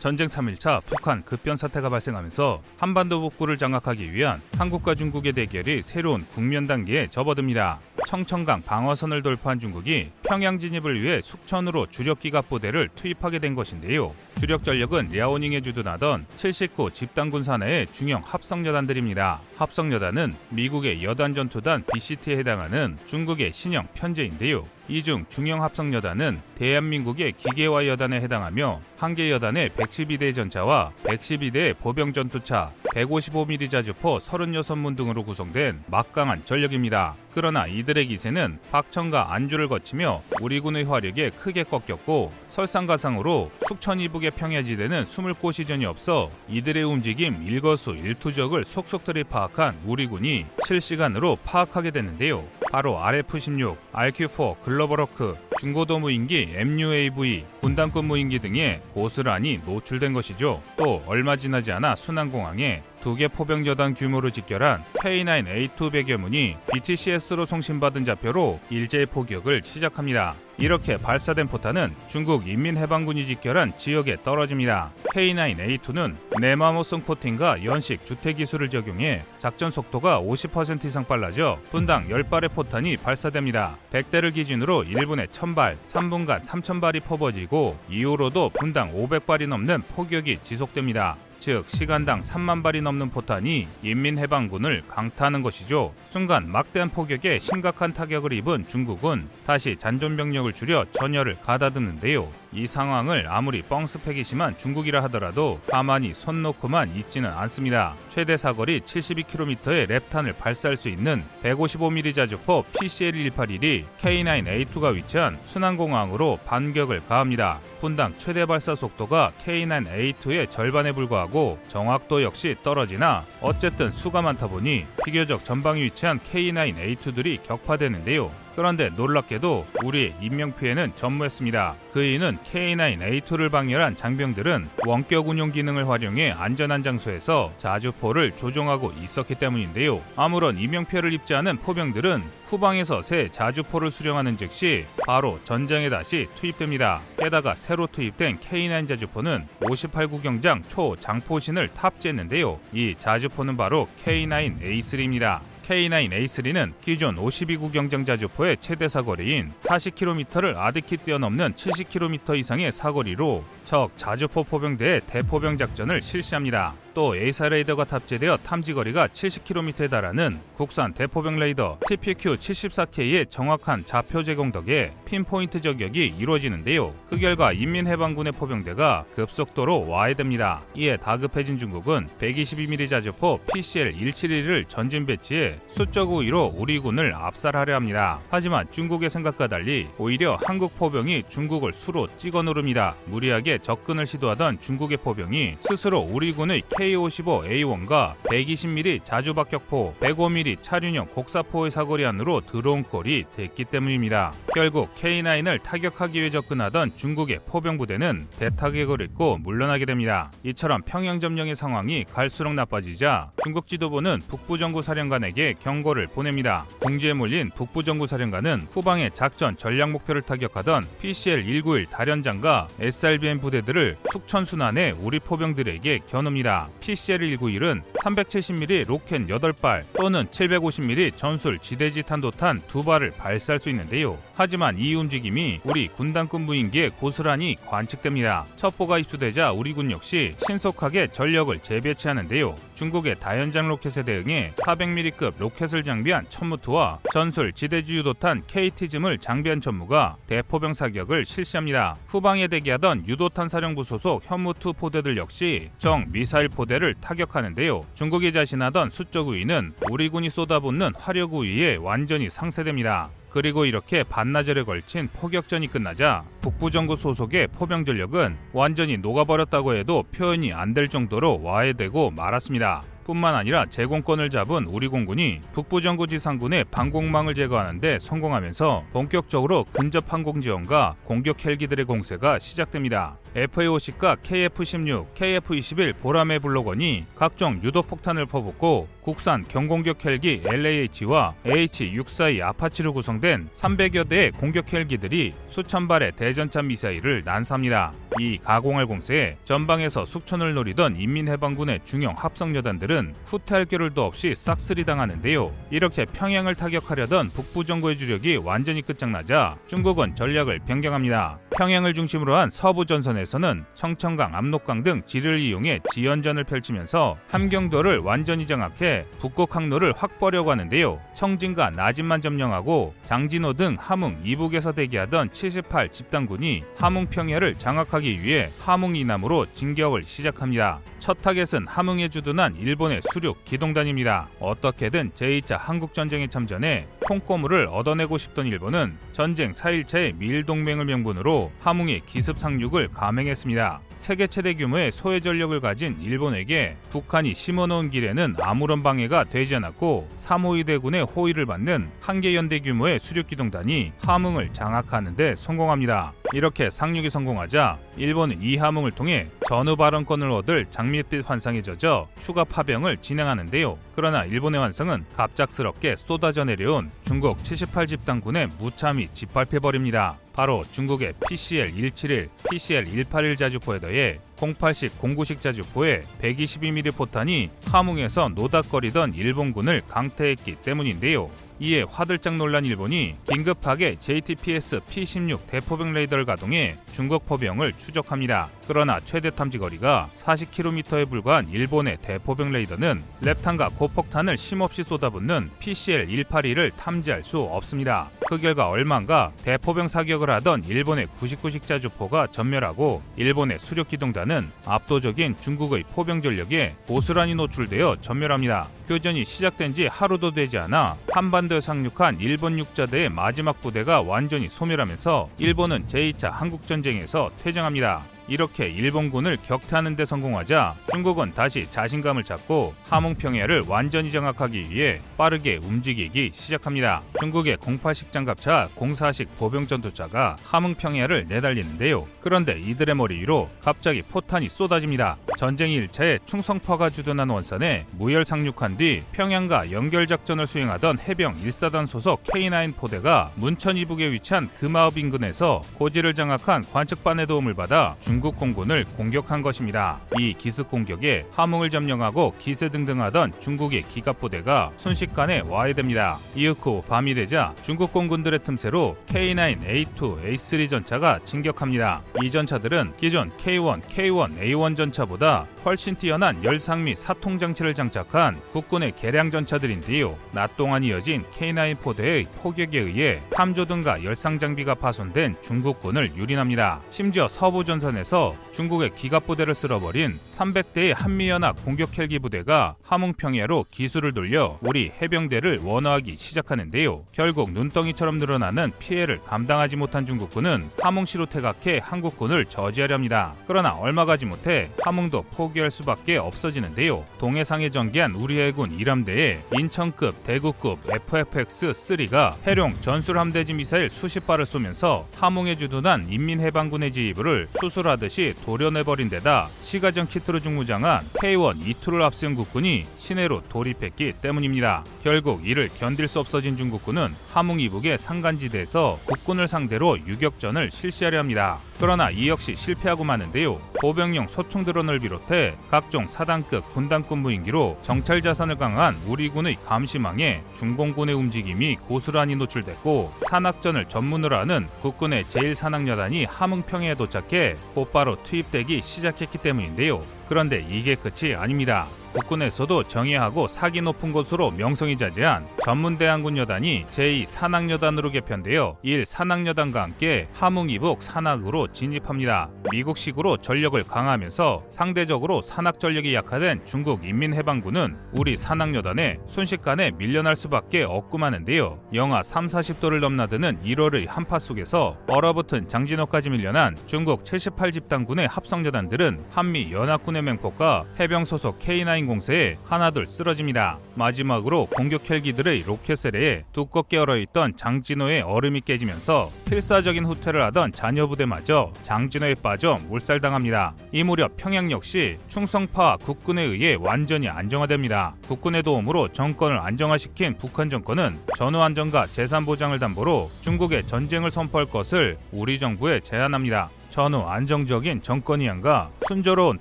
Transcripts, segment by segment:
전쟁 3일차 북한 급변 사태가 발생하면서 한반도 북부를 장악하기 위한 한국과 중국의 대결이 새로운 국면 단계에 접어듭니다. 청천강 방어선을 돌파한 중국이 평양 진입을 위해 숙천으로 주력 기갑 부대를 투입하게 된 것인데요. 주력 전력은 랴오닝에 주둔하던 79 집단군 산하의 중형 합성여단들입니다. 합성여단은 미국의 여단 전투단 BCT에 해당하는 중국의 신형 편제인데요. 이 중 중형 합성여단은 대한민국의 기계화 여단에 해당하며 한계 여단의 112대 전차와 112대 보병 전투차, 155mm 자주포 36문 등으로 구성된 막강한 전력입니다. 그러나 이들의 기세는 박천과 안주를 거치며 우리 군의 화력에 크게 꺾였고 설상가상으로 숙천 이북의 평야지대는 숨을 곳이 전혀 없어 이들의 움직임 일거수 일투족을 속속들이 파악한 우리 군이 실시간으로 파악하게 됐는데요. 바로 RF-16, RQ-4, 글로벌호크, 중고도 무인기 MUAV, 군단급 무인기 등에 고스란히 노출된 것이죠. 또 얼마 지나지 않아 순안공항에 두 개 포병여단 규모로 집결한 K9A2 0개문이 BTCS로 송신받은 좌표로 일제히 포격을 시작합니다. 이렇게 발사된 포탄은 중국 인민해방군이 집결한 지역에 떨어집니다. K9A2는 내마모성 포신과 연식 주퇴 기술을 적용해 작전 속도가 50% 이상 빨라져 분당 10발의 포탄이 발사됩니다. 100대를 기준으로 1분에 1000발, 3분간 3000발이 퍼버지고 이후로도 분당 500발이 넘는 포격이 지속됩니다. 즉 시간당 3만 발이 넘는 포탄이 인민해방군을 강타하는 것이죠. 순간 막대한 포격에 심각한 타격을 입은 중국은 다시 잔존병력을 줄여 전열을 가다듬는데요. 이 상황을 아무리 뻥스펙이 심한 중국이라 하더라도 가만히 손 놓고만 있지는 않습니다. 최대 사거리 72km의 랩탄을 발사할 수 있는 155mm 자주포 PCL-181이 K9A2가 위치한 순환공항으로 반격을 가합니다. 분당 최대 발사 속도가 K9A2의 절반에 불과하고 정확도 역시 떨어지나 어쨌든 수가 많다 보니 비교적 전방에 위치한 K9A2들이 격파되는데요. 그런데 놀랍게도 우리의 인명피해는 전무했습니다. 그 이유는 K9A2를 방열한 장병들은 원격 운용 기능을 활용해 안전한 장소에서 자주포를 조종하고 있었기 때문인데요. 아무런 인명피해를 입지 않은 포병들은 후방에서 새 자주포를 수령하는 즉시 바로 전장에 다시 투입됩니다. 게다가 새로 투입된 K9 자주포는 58구경장 초장포신을 탑재했는데요. 이 자주포는 바로 K9A3입니다. K9A3는 기존 52구 경장 자주포의 최대 사거리인 40km를 아득히 뛰어넘는 70km 이상의 사거리로 적 자주포 포병대의 대포병 작전을 실시합니다. 또 AESA 레이더가 탑재되어 탐지 거리가 70km에 달하는 국산 대포병 레이더 TPQ-74K의 정확한 좌표 제공 덕에 pinpoint 저격이 이루어지는데요. 그 결과 인민해방군의 포병대가 급속도로 와해됩니다. 이에 다급해진 중국은 122mm 자주포 PCL-171을 전진 배치해 수적 우위로 우리 군을 압살하려 합니다. 하지만 중국의 생각과 달리 오히려 한국 포병이 중국을 수로 찍어 누릅니다. 무리하게 접근을 시도하던 중국의 포병이 스스로 우리 군의 K55A1과 120mm 자주박격포, 105mm 차륜형 곡사포의 사거리 안으로 들어온 꼴이 됐기 때문입니다. 결국 K9을 타격하기 위해 접근하던 중국의 포병 부대는 대타격을 입고 물러나게 됩니다. 이처럼 평양 점령의 상황이 갈수록 나빠지자 중국 지도부는 북부정부 사령관에게 경고를 보냅니다. 궁지에 몰린 북부정부 사령관은 후방의 작전 전략 목표를 타격하던 PCL-191 다련장과 SRBM 부대들을 숙천 순환에 우리 포병들에게 겨눕니다. PCL-191은 370mm 로켓 8발 또는 750mm 전술 지대지 탄도탄 2발을 발사할 수 있는데요. 하지만 이 움직임이 우리 군단급 무인기에 고스란히 관측됩니다. 첩보가 입수되자 우리 군 역시 신속하게 전력을 재배치하는데요. 중국의 다연장 로켓에 대응해 400mm급 로켓을 장비한 천무 two와 전술 지대지 유도탄 KTSSM을 장비한 천무가 대포병 사격을 실시합니다. 후방에 대기하던 유도탄 사령부 소속 현무 two 포대들 역시 적 미사일 포대를 타격하는데요. 중국이 자신하던 수적 우위는 우리 군이 쏟아붓는 화력 우위에 완전히 상쇄됩니다. 그리고 이렇게 반나절에 걸친 포격전이 끝나자 북부전구 소속의 포병 전력은 완전히 녹아버렸다고 해도 표현이 안 될 정도로 와해되고 말았습니다. 뿐만 아니라 제공권을 잡은 우리 공군이 북부전구 지상군의 방공망을 제거하는데 성공하면서 본격적으로 근접 항공 지원과 공격 헬기들의 공세가 시작됩니다. FA-50과 KF-16, KF-21 보라매 블록원이 각종 유도폭탄을 퍼붓고 국산 경공격 헬기 LAH와 H-642 아파치로 구성된 300여 대의 공격 헬기들이 수천 발의 대 전차 미사일을 난사합니다. 이 가공할 공세에 전방에서 숙천을 노리던 인민해방군의 중형 합성여단들은 후퇴할 겨를도 없이 싹쓸이 당하는데요. 이렇게 평양을 타격하려던 북부 정부의 주력이 완전히 끝장나자 중국은 전략을 변경합니다. 평양을 중심으로 한 서부 전선에서는 청천강, 압록강 등 지를 이용해 지연전을 펼치면서 함경도를 완전히 장악해 북곡 항로를 확보하려고 하는데요. 청진과 나진만 점령하고 장진호 등 함흥 이북에서 대기하던 78 집단군이 함흥 평야를 장악하기 위해 함흥 이남으로 진격을 시작합니다. 첫 타겟은 함흥에 주둔한 일본의 수륙 기동단입니다. 어떻게든 제2차 한국전쟁에 참전해 콩고물을 얻어내고 싶던 일본은 전쟁 4일차에 미일동맹을 명분으로 함흥에 기습 상륙을 감행했습니다. 세계 최대 규모의 소해 전력을 가진 일본에게 북한이 심어놓은 기뢰는 아무런 방해가 되지 않았고 3호위대군의 호위를 받는 한 개 연대 규모의 수륙기동단이 함흥을 장악하는 데 성공합니다. 이렇게 상륙이 성공하자 일본은 이 함흥을 통해 전후 발언권을 얻을 장밋빛 환상에 젖어 추가 파병을 진행하는데요. 그러나 일본의 환상은 갑작스럽게 쏟아져 내려온 중국 78집단군의 무참히 짓밟혀버립니다. 바로 중국의 PCL-171, PCL-181 자주포에 더해 08식, 09식 자주포에 122mm 포탄이 함흥에서 노닥거리던 일본군을 강퇴했기 때문인데요. 이에 화들짝 놀란 일본이 긴급하게 JTPS P-16 대포병 레이더를 가동해 중국 포병을 추적합니다. 그러나 최대 탐지 거리가 40km에 불과한 일본의 대포병 레이더는 랩탄과 고폭탄을 심없이 쏟아붓는 PCL-182를 탐지할 수 없습니다. 그 결과 얼만가 대포병 사격을 하던 일본의 99식 자 주포가 전멸하고 일본의 수력기동단은 압도적인 중국의 포병 전력에 고스란히 노출되어 전멸합니다. 교전이 시작된 지 하루도 되지 않아 한반도 에 상륙한 일본 육자대의 마지막 부대가 완전히 소멸하면서 일본은 제2차 한국전쟁에서 퇴장합니다. 이렇게 일본군을 격퇴하는 데 성공하자 중국은 다시 자신감을 찾고 함흥 평야를 완전히 장악하기 위해 빠르게 움직이기 시작합니다. 중국의 08식 장갑차, 04식 보병 전투차가 함흥 평야를 내달리는데요. 그런데 이들의 머리 위로 갑자기 포탄이 쏟아집니다. 전쟁 1차에 충성파가 주둔한 원산에 무혈 상륙한 뒤 평양과 연결 작전을 수행하던 해병 1사단 소속 K9 포대가 문천 이북에 위치한 금아읍 인근에서 고지를 장악한 관측반의 도움을 받아 중 중국 공군을 공격한 것입니다. 이 기습 공격에 함흥을 점령하고 기세 등등하던 중국의 기갑부대가 순식간에 와해됩니다. 이윽고 밤이 되자 중국 공군들의 틈새로 K9, A2, A3 전차가 진격합니다. 이 전차들은 기존 K1, K1, A1 전차보다 훨씬 뛰어난 열상 및 사통 장치를 장착한 국군의 개량 전차들인데요. 낮 동안 이어진 K9 포대의 포격에 의해 탐조 등과 열상 장비가 파손된 중국군을 유린합니다. 심지어 서부 전선에서 전에서 중국의 기갑 부대를 쓸어버린 300대의 한미연합 공격 헬기 부대가 함흥평야로 기술을 돌려 우리 해병대를 원화하기 시작하는데요. 결국 눈덩이처럼 늘어나는 피해를 감당하지 못한 중국군은 함흥시로 퇴각해 한국군을 저지하려 합니다. 그러나 얼마 가지 못해 함흥도 포기할 수밖에 없어지는데요. 동해상에 전개한 우리 해군 1함대에 인천급, 대구급 FFX-3가 해룡 전술함대지 미사일 수십 발을 쏘면서 함흥에 주둔한 인민해방군의 지휘부를 수술하다 하듯이 도려내버린 데다 시가전 키트 로 중무장한 K1 2투를 앞세운 국군이 시내로 돌입했기 때문입니다. 결국 이를 견딜 수 없어진 중국군은 함흥 이북의 상간지대에서 국군을 상대로 유격전을 실시하려 합니다. 그러나 이 역시 실패하고 마는데요. 보병용 소총 드론을 비롯해 각종 사단급 군단급 무인기로 정찰 자산을 강한 우리 군의 감시망에 중공군의 움직임이 고스란히 노출됐고 산악전을 전문으로 하는 국군의 제1산악여단이 함흥평에 도착해 곧바로 투입되기 시작했기 때문인데요. 그런데 이게 끝이 아닙니다. 국군에서도 정예하고 사기 높은 곳으로 명성이 자제한 전문대항군 여단이 제2 산악여단으로 개편되어 1 산악여단과 함께 함흥 이북 산악으로 진입합니다. 미국식으로 전력을 강화하면서 상대적으로 산악 전력이 약화된 중국 인민해방군은 우리 산악여단에 순식간에 밀려날 수밖에 없구마는데요. 영하 3, 40도를 넘나드는 1월의 한파 속에서 얼어붙은 장진호까지 밀려난 중국 78집단군의 합성여단들은 한미 연합군의 맹폭과 해병 소속 K9 라인 공세에 하나둘 쓰러집니다. 마지막으로 공격 헬기들의 로켓셀에 두껍게 얼어있던 장진호의 얼음이 깨지면서 필사적인 후퇴를 하던 자녀 부대마저 장진호에 빠져 몰살당합니다. 이 무렵 평양 역시 충성파 국군에 의해 완전히 안정화됩니다. 국군의 도움으로 정권을 안정화시킨 북한 정권은 전후 안정과 재산 보장을 담보로 중국에 전쟁을 선포할 것을 우리 정부에 제안합니다. 전후 안정적인 정권이양과 순조로운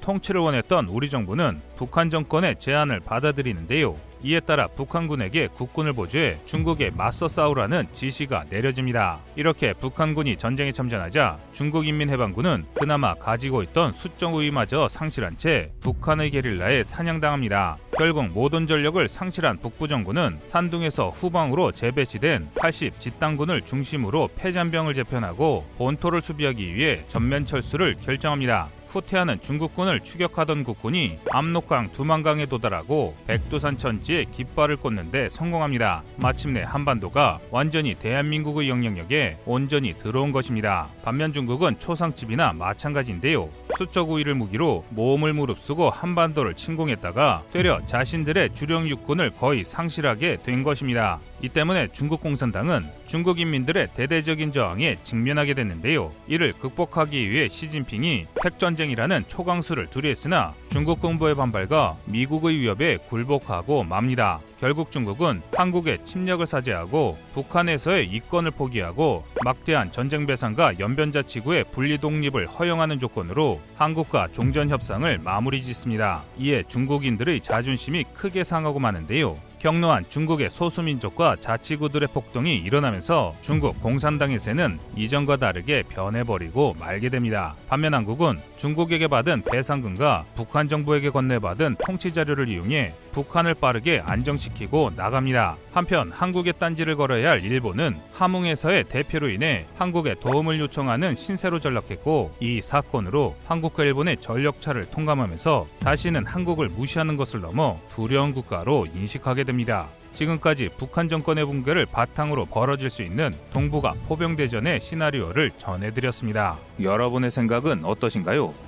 통치를 원했던 우리 정부는 북한 정권의 제안을 받아들이는데요. 이에 따라 북한군에게 국군을 보조해 중국에 맞서 싸우라는 지시가 내려집니다. 이렇게 북한군이 전쟁에 참전하자 중국인민해방군은 그나마 가지고 있던 수적 우위마저 상실한 채 북한의 게릴라에 사냥당합니다. 결국 모든 전력을 상실한 북부정부는 산둥에서 후방으로 재배치된 80 집단군을 중심으로 패잔병을 재편하고 본토를 수비하기 위해 전면 철수를 결정합니다. 후퇴하는 중국군을 추격하던 국군이 압록강 두만강에 도달하고 백두산 천지에 깃발을 꽂는데 성공합니다. 마침내 한반도가 완전히 대한민국의 영향력에 온전히 들어온 것입니다. 반면 중국은 초상집이나 마찬가지인데요. 수적 우위를 무기로 모험을 무릅쓰고 한반도를 침공했다가 되려 자신들의 주력 육군을 거의 상실하게 된 것입니다. 이 때문에 중국 공산당은 중국 인민들의 대대적인 저항에 직면하게 됐는데요. 이를 극복하기 위해 시진핑이 핵전쟁이라는 초강수를 두리했으나 중국 공부의 반발과 미국의 위협에 굴복하고 맙니다. 결국 중국은 한국의 침략을 사죄하고 북한에서의 이권을 포기하고 막대한 전쟁 배상과 연변자치구의 분리 독립을 허용하는 조건으로 한국과 종전 협상을 마무리 짓습니다. 이에 중국인들의 자존심이 크게 상하고 마는데요. 격노한 중국의 소수민족과 자치구들의 폭동이 일어나면서 중국 공산당에서는 이전과 다르게 변해버리고 말게 됩니다. 반면 한국은 중국에게 받은 배상금과 북한 정부에게 건네받은 통치 자료를 이용해 북한을 빠르게 안정시키고 나갑니다. 한편 한국에 딴지를 걸어야 할 일본은 함흥에서의 대표로 인해 한국에 도움을 요청하는 신세로 전락했고 이 사건으로 한국과 일본의 전력차를 통감하면서 다시는 한국을 무시하는 것을 넘어 두려운 국가로 인식하게 됩니다. 지금까지 북한 정권의 붕괴를 바탕으로 벌어질 수 있는 동북아 포병대전의 시나리오를 전해드렸습니다. 여러분의 생각은 어떠신가요?